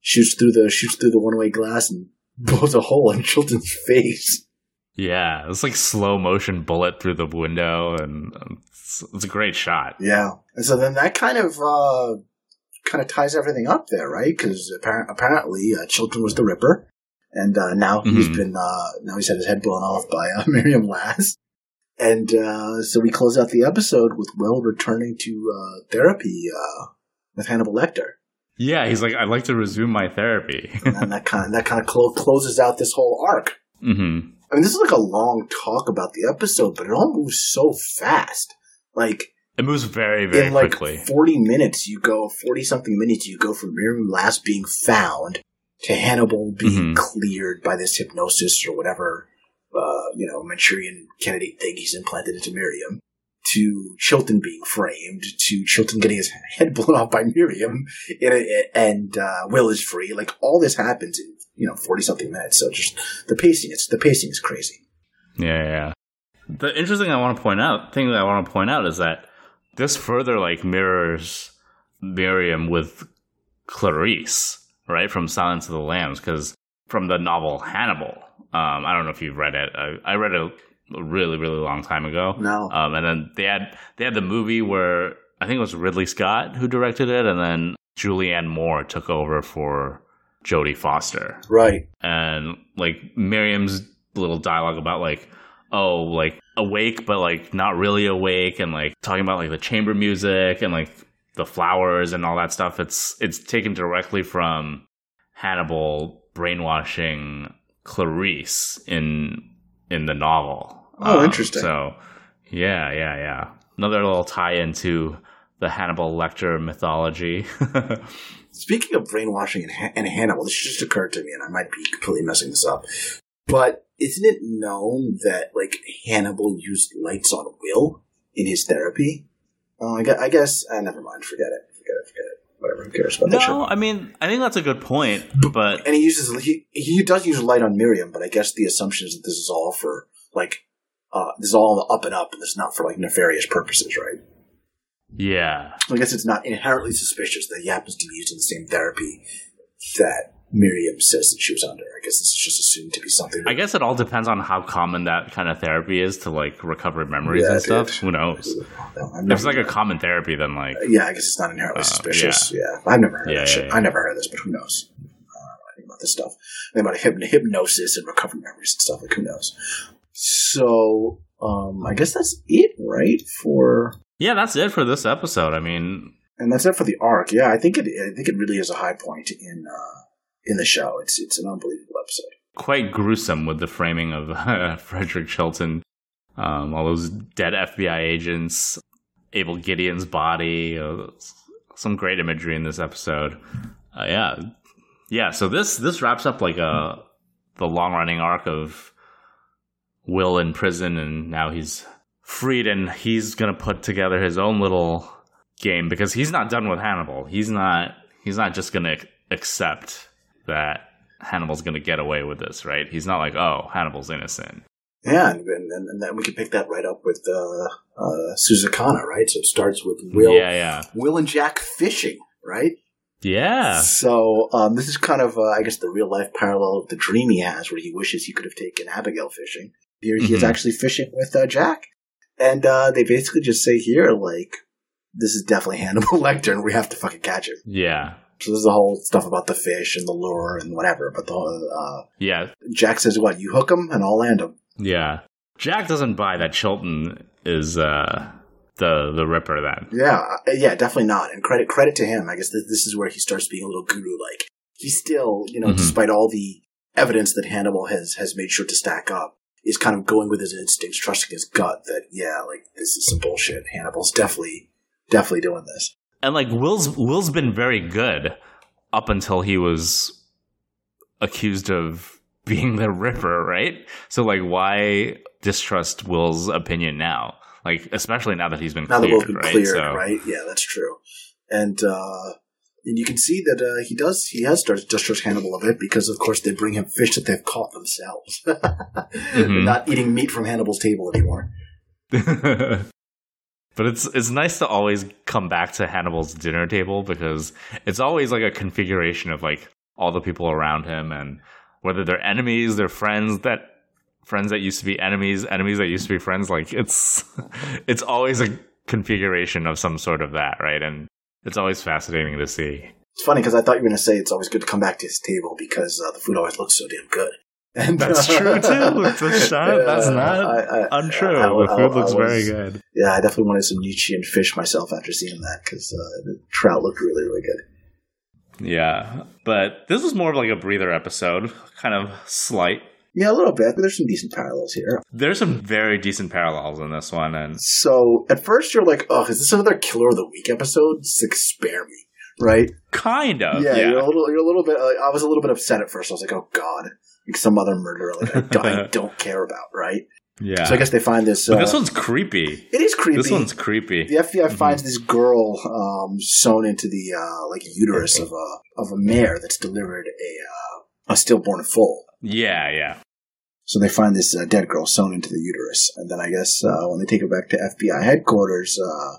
shoots through the shoots through the one way glass and blows a hole in Chilton's face. Yeah, it's like slow motion bullet through the window, and it's, it's a great shot. Yeah, and so then that kind of uh, kind of ties everything up there, right? Because apparently, apparently uh, Chilton was the Ripper, and uh, now he's Mhm. been uh, now he's had his head blown off by uh, Miriam Lass, and uh, so we close out the episode with Will returning to uh, therapy uh, with Hannibal Lecter, Yeah, he's like, I'd like to resume my therapy. and that kind of, that kind of clo- closes out this whole arc. hmm I mean, this is like a long talk about the episode, but it all moves so fast. Like It moves very, very in like quickly. 40 minutes, you go 40 something minutes, you go from Miriam Lass being found to Hannibal being Mhm. cleared by this hypnosis or whatever, uh, you know, Manchurian candidate thing he's implanted into Miriam. To Chilton being framed, to Chilton getting his head blown off by Miriam, and, and uh, Will is free. Like all this happens in you know forty something minutes. So just the pacing, it's the pacing is crazy. Yeah, yeah. The interesting I want to point out, thing that I want to point out is that this further like mirrors Miriam with Clarice, right, from Silence of the Lambs, because from the novel Hannibal. Um, I don't know if you've read it. I, I read it a really, really long time ago. No, Um, and then they had they had the movie where I think it was Ridley Scott who directed it, and then Julianne Moore took over for Jodie Foster right? and like Miriam's little dialogue about like oh like awake but like not really awake and like talking about like the chamber music and like the flowers and all that stuff it's it's taken directly from Hannibal brainwashing Clarice in in the novel Oh, interesting. so yeah yeah yeah another little tie into the Hannibal Lecter mythology Speaking of brainwashing and, Han- and Hannibal, this just occurred to me, and I might be completely messing this up. But isn't it known that like Hannibal used lights on Will in his therapy? Oh, I guess. I guess uh, never mind. Forget it. Forget it. Forget it. Whatever. Who cares about that shit? no I mean I think that's a good point but And he uses he he does use light on Miriam, but I guess the assumption is that this is all for like uh this is all on the up and up, and this is not for like nefarious purposes, right? yeah I guess it's not inherently suspicious that he happens to be using the same therapy that Miriam says that she was under. I guess this is just assumed to be something. I guess it all depends on how common that kind of therapy is to like recover memories Yeah, and stuff. dude. Who knows? No, If it's like a common therapy, then like yeah, I guess it's not inherently Uh, suspicious. Yeah. I've never heard Yeah, that yeah, shit. yeah. I never heard of this, but who knows? Uh, about this stuff. I think about hypn- hypnosis and recovering memories and stuff. Like who knows? So, um, I guess that's it, right? For yeah, that's it for this episode. I mean, and that's it for the arc. Yeah, I think it. I think it really is a high point in uh, in the show. It's it's an unbelievable episode. quite gruesome with the framing of Frederick Chilton, um, all those dead FBI agents, Abel Gideon's body, uh, some great imagery in this episode. Uh, yeah, yeah. So this this wraps up like a the long running arc of Will in prison, and now he's freed, and he's gonna put together his own little game because he's not done with Hannibal. He's not. He's not just gonna accept that Hannibal's going to get away with this, right? He's not like, oh, Hannibal's innocent. Yeah, and, and, and then we can pick that right up with uh, uh, Su-Zakana, right? So it starts with Will, Yeah, yeah, Will and Jack fishing, right? yeah. So um, this is kind of, uh, I guess, the real life parallel of the dream he has, where he wishes he could have taken Abigail fishing. Here he is Mhm. actually fishing with uh, Jack, and uh, they basically just say here, like, this is definitely Hannibal Lecter, and we have to fucking catch him. Yeah, So there's the whole stuff about the fish and the lure and whatever. But the uh, yeah, Jack says, "What you hook him and I'll land him." yeah. Jack doesn't buy that Chilton is uh, the the Ripper. Then, Yeah, uh, yeah, definitely not. And credit credit to him. I guess this, this is where he starts being a little guru like. He's still, you know, Mhm. despite all the evidence that Hannibal has has made sure to stack up, is kind of going with his instincts, trusting his gut that yeah, like this is some bullshit. Hannibal's definitely definitely doing this. And like Will's Will's been very good up until he was accused of being the Ripper, right? So like, why distrust Will's opinion now? Like, especially now that he's been Now that cleared, we've been right? cleared, so, right? Yeah, that's true. And uh and you can see that uh, he does. He has started to distrust Hannibal a bit because, of course, they bring him fish that they've caught themselves. They're Mhm. not eating meat from Hannibal's table anymore. but it's it's nice to always come back to Hannibal's dinner table because it's always like a configuration of like all the people around him and whether they're enemies, they're friends that friends that used to be enemies, enemies that used to be friends. Like it's it's always a configuration of some sort of that, right? And it's always fascinating to see. It's funny because I thought you were going to say it's always good to come back to his table because uh, the food always looks so damn good. And that's uh, true too. That's not, yeah, that's uh, not I, I, untrue. I, the food looks was, very good. Yeah, I definitely wanted some Nietzschean fish myself after seeing that because uh, the trout looked really, really good. Yeah, but this was more of like a breather episode, kind of slight. Yeah, a little bit. But there's some decent parallels here. There's some very decent parallels in this one, and so at first you're like, "Oh, is this another Killer of the Week episode?" Like, spare me, right? Kind of. Yeah, yeah. You're a little. You're a little bit. Like, I was a little bit upset at first. I was like, "Oh God." Like some other murderer like I don't, I don't care about, right? Yeah. So I guess they find this. Uh, this one's creepy. It is creepy. This one's creepy. The FBI mm-hmm. finds this girl um, sewn into the uh, like uterus of a of a mare that's delivered a uh, a stillborn foal. Yeah, yeah. So they find this uh, dead girl sewn into the uterus, and then I guess uh, when they take her back to FBI headquarters, uh,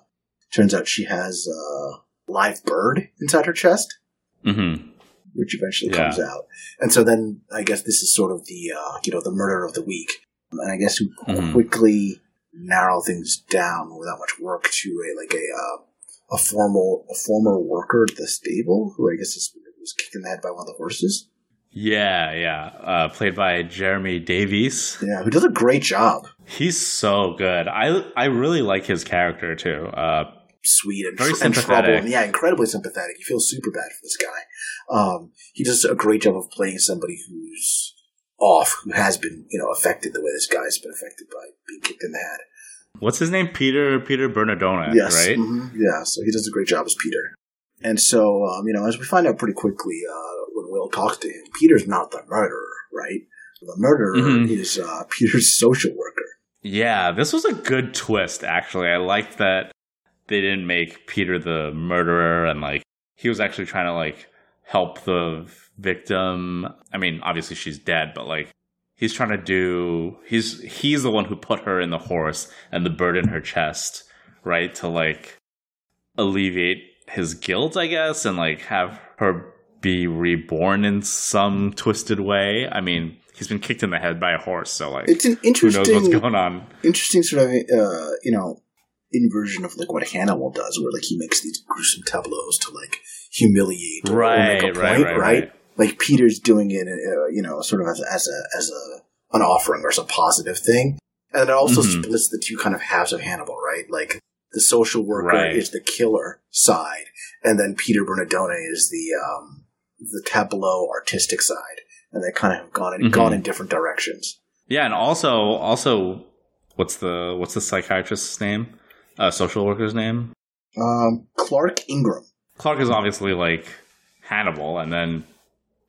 turns out she has a live bird inside her chest. Mm-hmm which eventually yeah. comes out. And so then I guess this is sort of the uh, you know the murder of the week, and I guess we mm-hmm. quickly narrow things down without much work to a like a uh, a formal a former worker at the stable who I guess is, was kicked in the head by one of the horses. Yeah, yeah, uh, played by Jeremy Davies. Yeah, who does a great job. He's so good. I I really like his character too. Uh, sweet and, Very and trouble. And, yeah, incredibly sympathetic. You feel super bad for this guy. Um, he does a great job of playing somebody who's off, who has been, you know, affected the way this guy's been affected by being kicked in the head. What's his name? Peter Peter Bernardone, yes. right? Mm-hmm. Yeah, so he does a great job as Peter. And so, um, you know, as we find out pretty quickly uh, when Will talks to him, Peter's not the murderer, right? The murderer mm-hmm. is uh, Peter's social worker. Yeah, this was a good twist, actually. I like that they didn't make Peter the murderer and like he was actually trying to like help the victim. I mean, obviously she's dead, but like he's trying to do he's he's the one who put her in the horse and the bird in her chest, right? To like alleviate his guilt, I guess, and like have her be reborn in some twisted way. I mean, he's been kicked in the head by a horse, so like it's an interesting who knows what's going on. Interesting sort of uh, you know inversion of like what Hannibal does, where like he makes these gruesome tableaus to like humiliate right, a right, point, right, right, Like Peter's doing it, uh, you know, sort of as, as a as a an offering or as a positive thing, and it also mm-hmm. splits the two kind of halves of Hannibal, right? Like the social worker right. is the killer side, and then Peter Bernardone is the um, the tableau artistic side, and they kind of have gone in, mm-hmm. gone in different directions. Yeah, and also also what's the what's the psychiatrist's name? Uh, social worker's name? Um, Clark Ingram. Clark is obviously like Hannibal, and then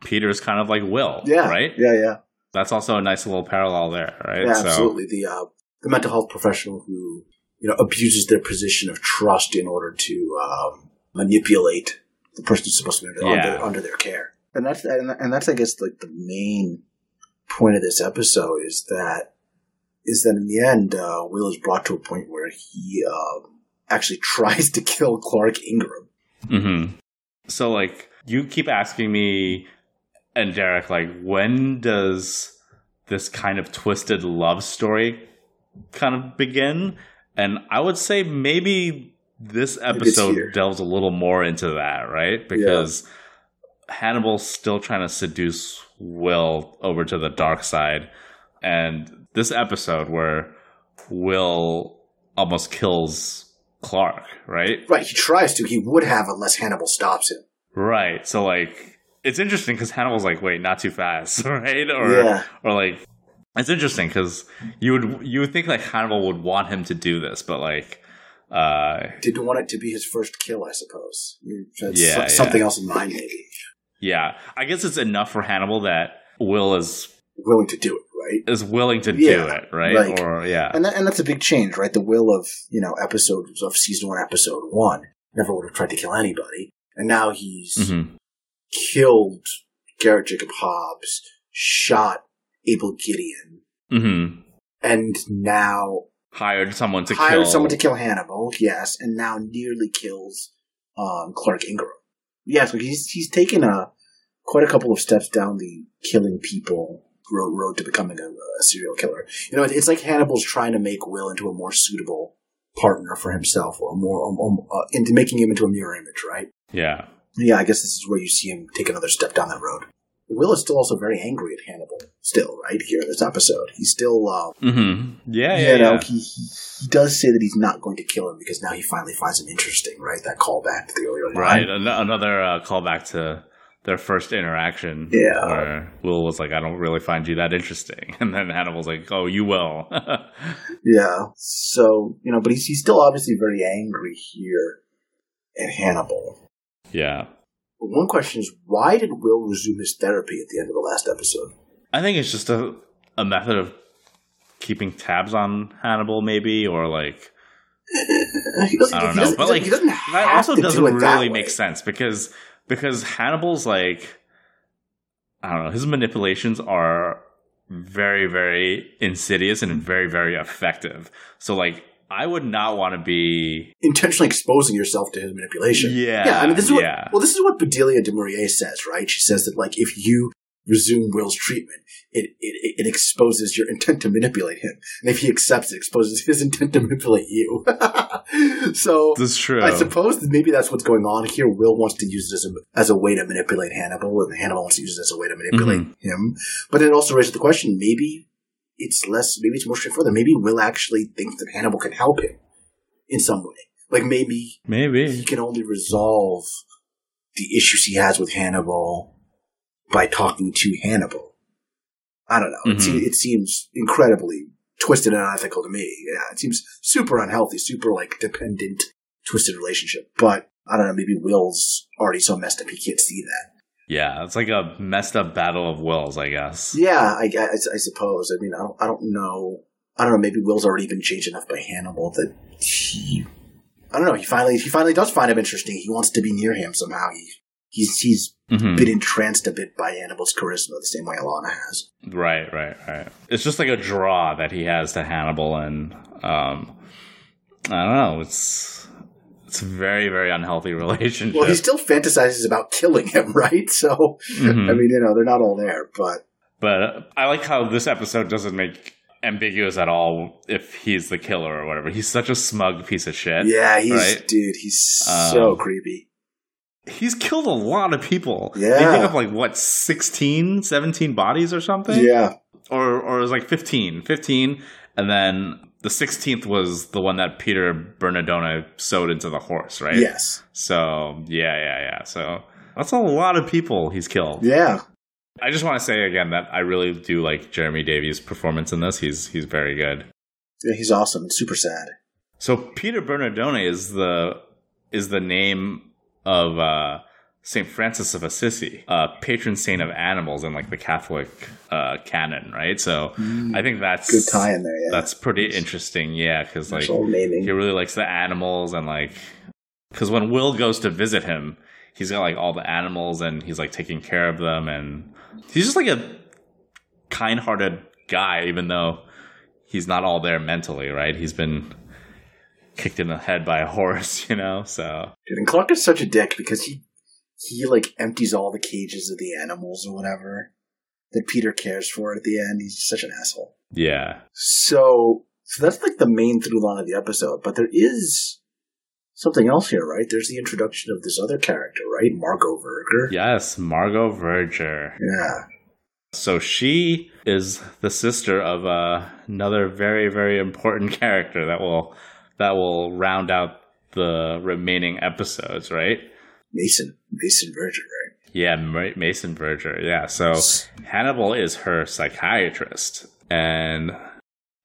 Peter's kind of like Will. Yeah. Right? Yeah, yeah. That's also a nice little parallel there, right? Yeah, so. absolutely. The uh, the mental health professional who you know abuses their position of trust in order to um, manipulate the person who's supposed to be under, yeah. under, under their care, and that's and that's I guess like the main point of this episode is that is that in the end, uh, Will is brought to a point where he uh, actually tries to kill Clark Ingram. Mm-hmm. So, like, you keep asking me and Derek, like, when does this kind of twisted love story kind of begin? And I would say maybe this episode delves a little more into that, right? Because yeah. Hannibal's still trying to seduce Will over to the dark side. And this episode where Will almost kills Clark, right? Right. He tries to. He would have unless Hannibal stops him. Right. So like, it's interesting because Hannibal's like, wait, not too fast, right? Or yeah. or like, it's interesting because you would you would think like Hannibal would want him to do this, but like. Uh, Didn't want it to be his first kill, I suppose. yeah, something yeah. else in mind, maybe. Yeah, I guess it's enough for Hannibal that Will is willing to do it right? Is willing to yeah, do it, right? Like, or yeah, and that, and that's a big change, right? The will of you know episodes of season one, episode one, never would have tried to kill anybody, and now he's mm-hmm. killed Garrett Jacob Hobbs, shot Abel Gideon, mm-hmm. and now hired someone to hired kill someone to kill Hannibal, yes, and now nearly kills um, Clark Ingram. Yes, yeah, so he's he's taken a quite a couple of steps down the killing people road, road to becoming a, a serial killer. You know, it's like Hannibal's trying to make Will into a more suitable partner for himself, or more um, um, uh, into making him into a mirror image, right? Yeah. Yeah, I guess this is where you see him take another step down that road. Will is still also very angry at Hannibal, still, right, here in this episode. He's still, uh, mm-hmm. yeah, you yeah, know, yeah. He, he does say that he's not going to kill him because now he finally finds him interesting, right? That callback to the earlier line. Right. An- another uh, callback to their first interaction. Yeah. Where Will was like, I don't really find you that interesting. And then Hannibal's like, oh, you will. Yeah. So, you know, but he's, he's still obviously very angry here at Hannibal. yeah. But one question is, why did Will resume his therapy at the end of the last episode? I think it's just a, a method of keeping tabs on Hannibal, maybe, or like, I don't know. But like, that also doesn't do really make sense because because Hannibal's like I don't know, his manipulations are very, very insidious and very, very effective. So like I would not want to be Intentionally exposing yourself to his manipulation. Yeah, Yeah, I mean, this is what, yeah. well, this is what Bedelia Du Maurier says, right? She says that, like, if you resume Will's treatment, it, it, it exposes your intent to manipulate him. And if he accepts it, it exposes his intent to manipulate you. so, this is true. I suppose that maybe that's what's going on here. Will wants to use it as a, as a way to manipulate Hannibal, and Hannibal wants to use it as a way to manipulate Mm-hmm. him. But it also raises the question: maybe it's less, maybe it's more straightforward. Maybe Will actually thinks that Hannibal can help him in some way. Like maybe maybe he can only resolve the issues he has with Hannibal by talking to Hannibal. I don't know. It, Mhm. se- it seems incredibly twisted and unethical to me. Yeah, it seems super unhealthy, super like dependent, twisted relationship. But I don't know. Maybe Will's already so messed up he can't see that. Yeah, it's like a messed up battle of wills, I guess. Yeah, I, I, I suppose. I mean, I don't, I don't know. I don't know. Maybe Will's already been changed enough by Hannibal that he. I don't know. He finally, he finally does find him interesting. He wants to be near him somehow. He, he's, he's Mhm. been entranced a bit by Hannibal's charisma, the same way Alana has. Right, right, right. It's just like a draw that he has to Hannibal, and um, I don't know. It's it's a very, very unhealthy relationship. Well, he still fantasizes about killing him, right? So, Mhm. I mean, you know, they're not all there, but But I like how this episode doesn't make ambiguous at all if he's the killer or whatever. He's such a smug piece of shit. yeah, he's Right. dude, he's so Um, creepy. He's killed a lot of people. Yeah. They think of like what 16, 17 bodies or something? Yeah, Or or it was like 15. 15 and then the 16th was the one that Peter Bernardone sewed into the horse, right? yes, So, yeah, yeah, yeah. So, that's a lot of people he's killed. yeah. I just want to say again that I really do like Jeremy Davies' performance in this. He's he's very good. Yeah, he's awesome. Super sad. So Peter Bernardone is the is the name of uh, Saint Francis of Assisi, uh, patron saint of animals in like the Catholic uh, canon, right? So I think that's Good tie in there. Yeah, That's pretty interesting, yeah, because like That's all naming. he really likes the animals and like because when Will goes to visit him, he's got like all the animals and he's like taking care of them and he's just like a kind-hearted guy, even though he's not all there mentally, right? He's been kicked in the head by a horse, you know. So Dude, and Clark is such a dick because he he like empties all the cages of the animals or whatever that Peter cares for at the end. He's such an asshole. yeah, So so that's like the main through line of the episode. But there is something else here, right? There's the introduction of this other character, right? Margot Verger. yes, Margot Verger. Yeah. So she is the sister of uh, another very, very important character that will that will round out the remaining episodes, right? Mason. Mason Verger, right? Yeah, Ma- Mason Verger. Yeah. So Hannibal is her psychiatrist, and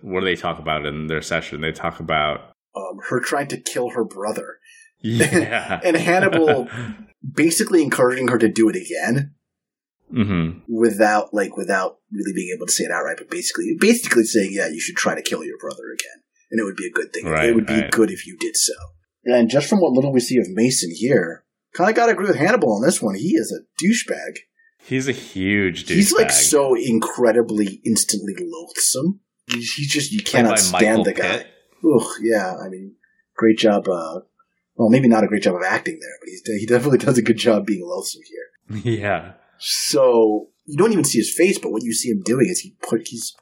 what do they talk about in their session? They talk about Um, her trying to kill her brother. yeah, And Hannibal basically encouraging her to do it again. hmm without like without really being able to say it outright, but basically basically saying, yeah, you should try to kill your brother again, and it would be a good thing. Right, it would be right. good if you did so. And just from what little we see of Mason here, kind of got to agree with Hannibal on this one. He is a douchebag. He's a huge douchebag. He's like so incredibly instantly loathsome. He's, he's just you cannot by stand Michael the guy. Pitt. Ugh, yeah. I mean, great job. Uh, well, maybe not a great job of acting there, but he's, he definitely does a good job being loathsome here. Yeah. So you don't even see his face, but what you see him doing is he put he's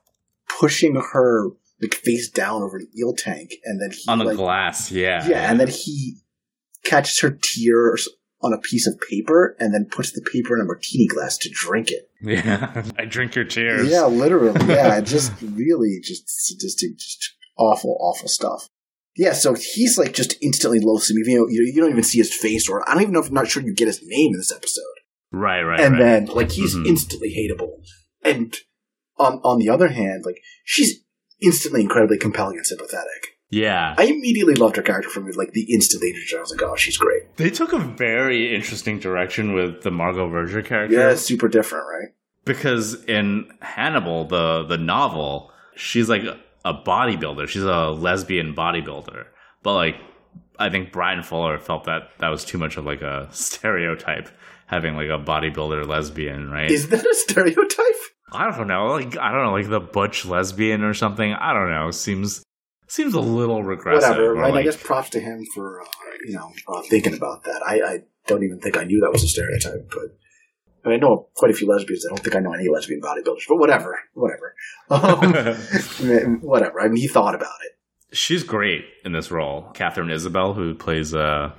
pushing her like face down over an eel tank, and then he On the like, glass, yeah. yeah, and then he catches her tears on a piece of paper, and then puts the paper in a martini glass to drink it. Yeah. I drink your tears. Yeah, literally. Yeah, just really just sadistic, just awful, awful stuff. Yeah, so he's like just instantly loathsome. Even though you, you don't even see his face, or I don't even know if I'm not sure you get his name in this episode. Right, right, and right. then like he's Mhm. instantly hateable. And on on the other hand, like she's instantly incredibly compelling and sympathetic. yeah. I immediately loved her character from like the instant they introduced her. I was like, oh, she's great. They took a very interesting direction with the Margot Verger character. Yeah, it's super different, right? because in Hannibal, the the novel, she's like a bodybuilder. She's a lesbian bodybuilder. But like, I think Bryan Fuller felt that that was too much of like a stereotype, having like a bodybuilder lesbian, right? Is that a stereotype? I don't know, like I don't know, like the butch lesbian or something. I don't know. Seems seems a little regressive. Whatever. Right? I guess props to him for uh, you know uh, thinking about that. I, I don't even think I knew that was a stereotype, but. I, mean, I know quite a few lesbians. I don't think I know any lesbian bodybuilders, but whatever, whatever, um, whatever. I mean, he thought about it. She's great in this role. Katharine Isabelle, who plays uh,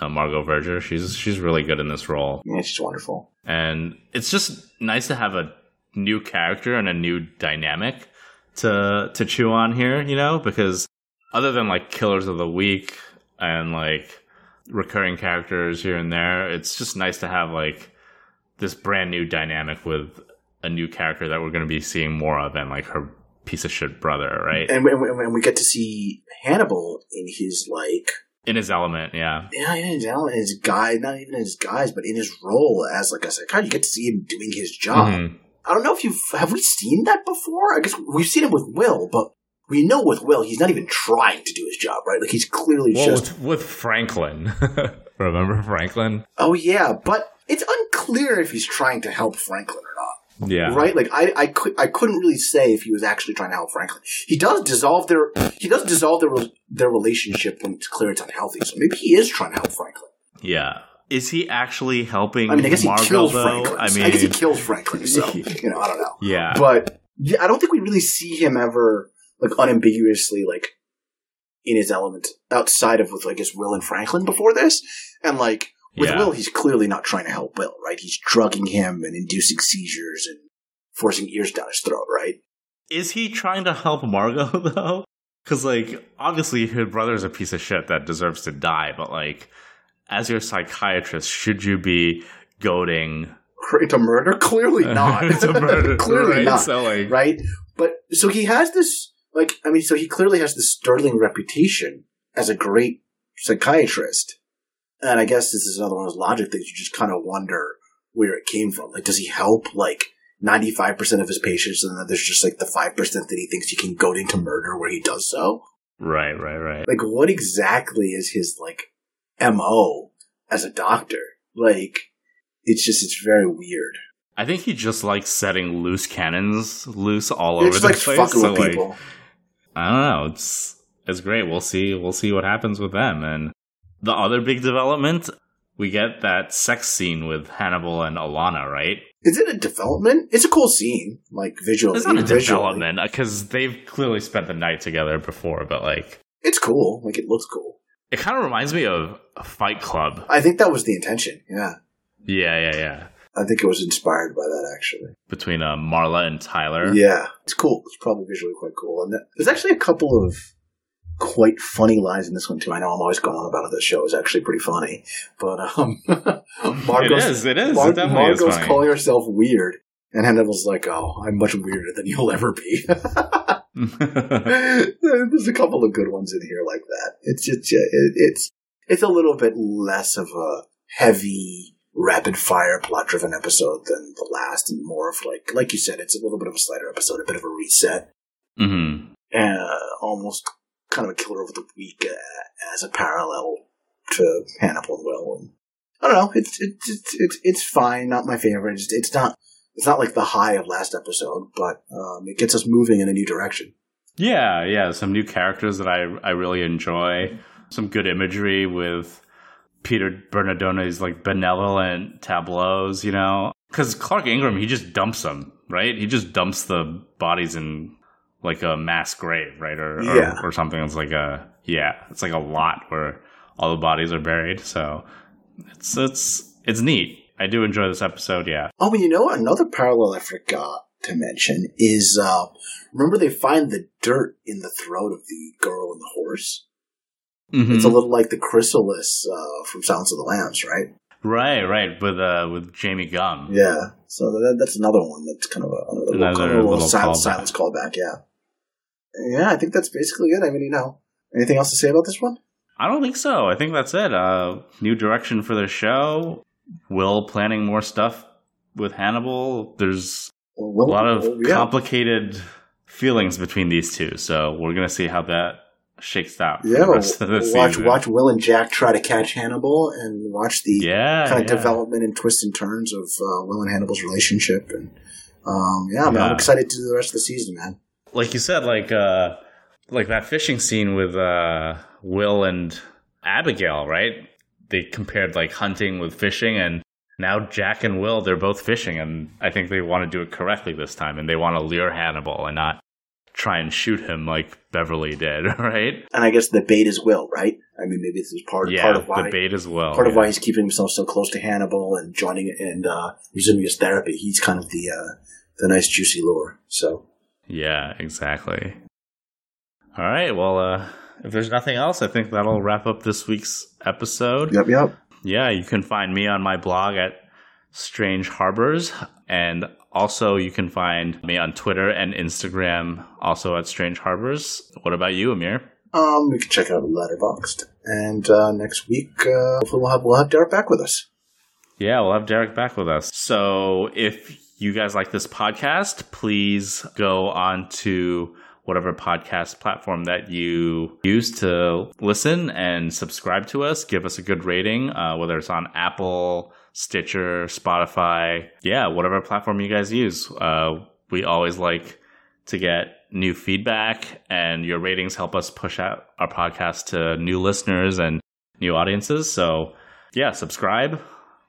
uh, Margot Verger, she's she's really good in this role, Yeah, she's wonderful. And it's just nice to have a new character and a new dynamic to to chew on here. You know, because other than like Killers of the Week and like recurring characters here and there, it's just nice to have like this brand new dynamic with a new character that we're going to be seeing more of, and like her piece of shit brother, right? And, and, and we get to see Hannibal in his like in his element, yeah. yeah, in his, element in his guy, not even in his guise, but in his role as like a psychiatrist. You get to see him doing his job. Mhm. I don't know if you've have we seen that before. I guess we've seen it with Will, but we know with Will he's not even trying to do his job, right? Like he's clearly Well, just with, with Franklin. Remember Franklin? oh yeah, but it's unclear if he's trying to help Franklin or not. Yeah. Right? Like I, I I couldn't really say if he was actually trying to help Franklin. He does dissolve their, he does dissolve their re- their relationship when it's clear it's unhealthy. So maybe he is trying to help Franklin. Yeah. Is he actually helping I mean, I guess he Margot, kills though? Franklin. I mean, I, guess he kills Franklin. So you know, I don't know. yeah. But yeah, I don't think we really see him ever like unambiguously like in his element outside of with I guess Will and Franklin before this. And like with Yeah. Will, he's clearly not trying to help Will, right? He's drugging him and inducing seizures and forcing ears down his throat, right? Is he trying to help Margot, though? Because, like, obviously her brother's a piece of shit that deserves to die, but, like, as your psychiatrist, should you be goading To murder? Clearly not. to murder? clearly right? not. So, like, right? But so he has this, like, I mean, so he clearly has this sterling reputation as a great psychiatrist. And I guess this is another one of those logic things you just kind of wonder where it came from. Like, does he help, like, 95% of his patients and then there's just, like, the 5% that he thinks he can goad into murder where he does so? right, right, right. Like, what exactly is his, like, MO as a doctor? Like, it's just, it's very weird. I think he just likes setting loose cannons loose all He over the likes place. fucking so, with like, people. I don't know. It's it's great. We'll see. We'll see what happens with them. And the other big development, we get that sex scene with Hannibal and Alana, right? Is it a development? It's a cool scene, like visually. It's not a development because they've clearly spent the night together before, but like It's cool. Like it looks cool. it kind of reminds me of a Fight Club. I think that was the intention. Yeah, Yeah, yeah, yeah. I think it was inspired by that actually. Between uh, Marla and Tyler. Yeah, it's cool. It's probably visually quite cool. And there's actually a couple of quite funny lines in this one too. I know I'm always going on about it. The show is actually pretty funny, but um, It Margot's, is. It is. Mar- it definitely is funny. calling herself weird, and Hannibal's like, "Oh, I'm much weirder than you'll ever be." There's a couple of good ones in here like that. It's just it, it's it's a little bit less of a heavy, rapid fire, plot driven episode than the last, and more of like like you said, it's a little bit of a slighter episode, a bit of a reset, hmm uh, almost kind of a killer of the week uh, as a parallel to Hannibal and Will. I don't know. It's it's it's it's, it's fine. Not my favorite. It's, it's not. It's not like the high of last episode, but um, it gets us moving in a new direction. Yeah, yeah. Some new characters that I I really enjoy. Some good imagery with Peter Bernardone's like benevolent tableaus, you know? Because Clark Ingram, he just dumps them, right? He just dumps the bodies in like a mass grave, right? Or, Yeah. or, or something. It's like a, yeah, it's like a lot where all the bodies are buried. So it's, it's, it's neat. I do enjoy this episode, yeah. Oh, and you know what? Another parallel I forgot to mention is uh, remember they find the dirt in the throat of the girl and the horse. Mm-hmm. It's a little like the chrysalis uh, from Silence of the Lambs, right? Right, right, with uh, with Jamie Gumb. Yeah. So that, that's another one that's kind of a, another, little, little, little silence, callback. silence callback. Yeah. Yeah, I think that's basically it. I mean, you know, anything else to say about this one? I don't think so. I think that's it. Uh, new direction for the show. Will planning more stuff with Hannibal. There's Well, a lot of yeah. complicated feelings between these two, so we're gonna see how that shakes out. Yeah, the rest of the watch season. watch Will and Jack try to catch Hannibal, and watch the Yeah, kind of yeah. development and twists and turns of uh, Will and Hannibal's relationship. And um, yeah, man, I'm excited to do the rest of the season, man. Like you said, like uh, like that fishing scene with uh, Will and Abigail, right? They compared like hunting with fishing, and now Jack and Will they're both fishing, and I think they want to do it correctly this time, and they want to lure Hannibal and not try and shoot him like Beverly did, right? And I guess the bait is Will, right? I mean, maybe this is part yeah, part of why the bait as well. part of why he's keeping himself so close to Hannibal and joining and uh, resuming his therapy. He's kind of the uh, the nice juicy lure. So Yeah, exactly. All right. Well, uh, if there's nothing else, I think that'll wrap up this week's episode. yep, yep. Yeah, you can find me on my blog at Strange Harbors, and also you can find me on Twitter and Instagram, also at Strange Harbors. What about you, Amir? Um, we can check out Letterboxd, and uh, next week uh, hopefully we'll have we'll have Derek back with us. Yeah, we'll have Derek back with us. So if you guys like this podcast, please go on to whatever podcast platform that you use to listen and subscribe to us. Give us a good rating, uh, whether it's on Apple, Stitcher, Spotify. Yeah, whatever platform you guys use. Uh, we always like to get new feedback, and your ratings help us push out our podcast to new listeners and new audiences. So, yeah, subscribe,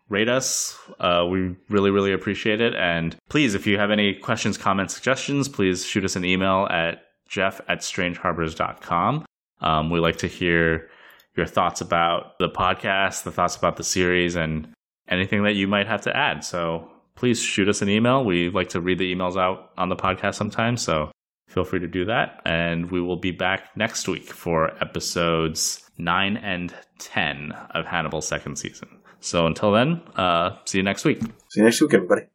rate us. Uh, we really, really appreciate it. And please, if you have any questions, comments, suggestions, please shoot us an email at jeff at strangeharbors.com. Um, we like to hear your thoughts about the podcast, the thoughts about the series, and anything that you might have to add. So please shoot us an email. We like to read the emails out on the podcast sometimes. So feel free to do that. And we will be back next week for episodes 9 and 10 of Hannibal's second season. So until then, uh, see you next week. See you next week, everybody.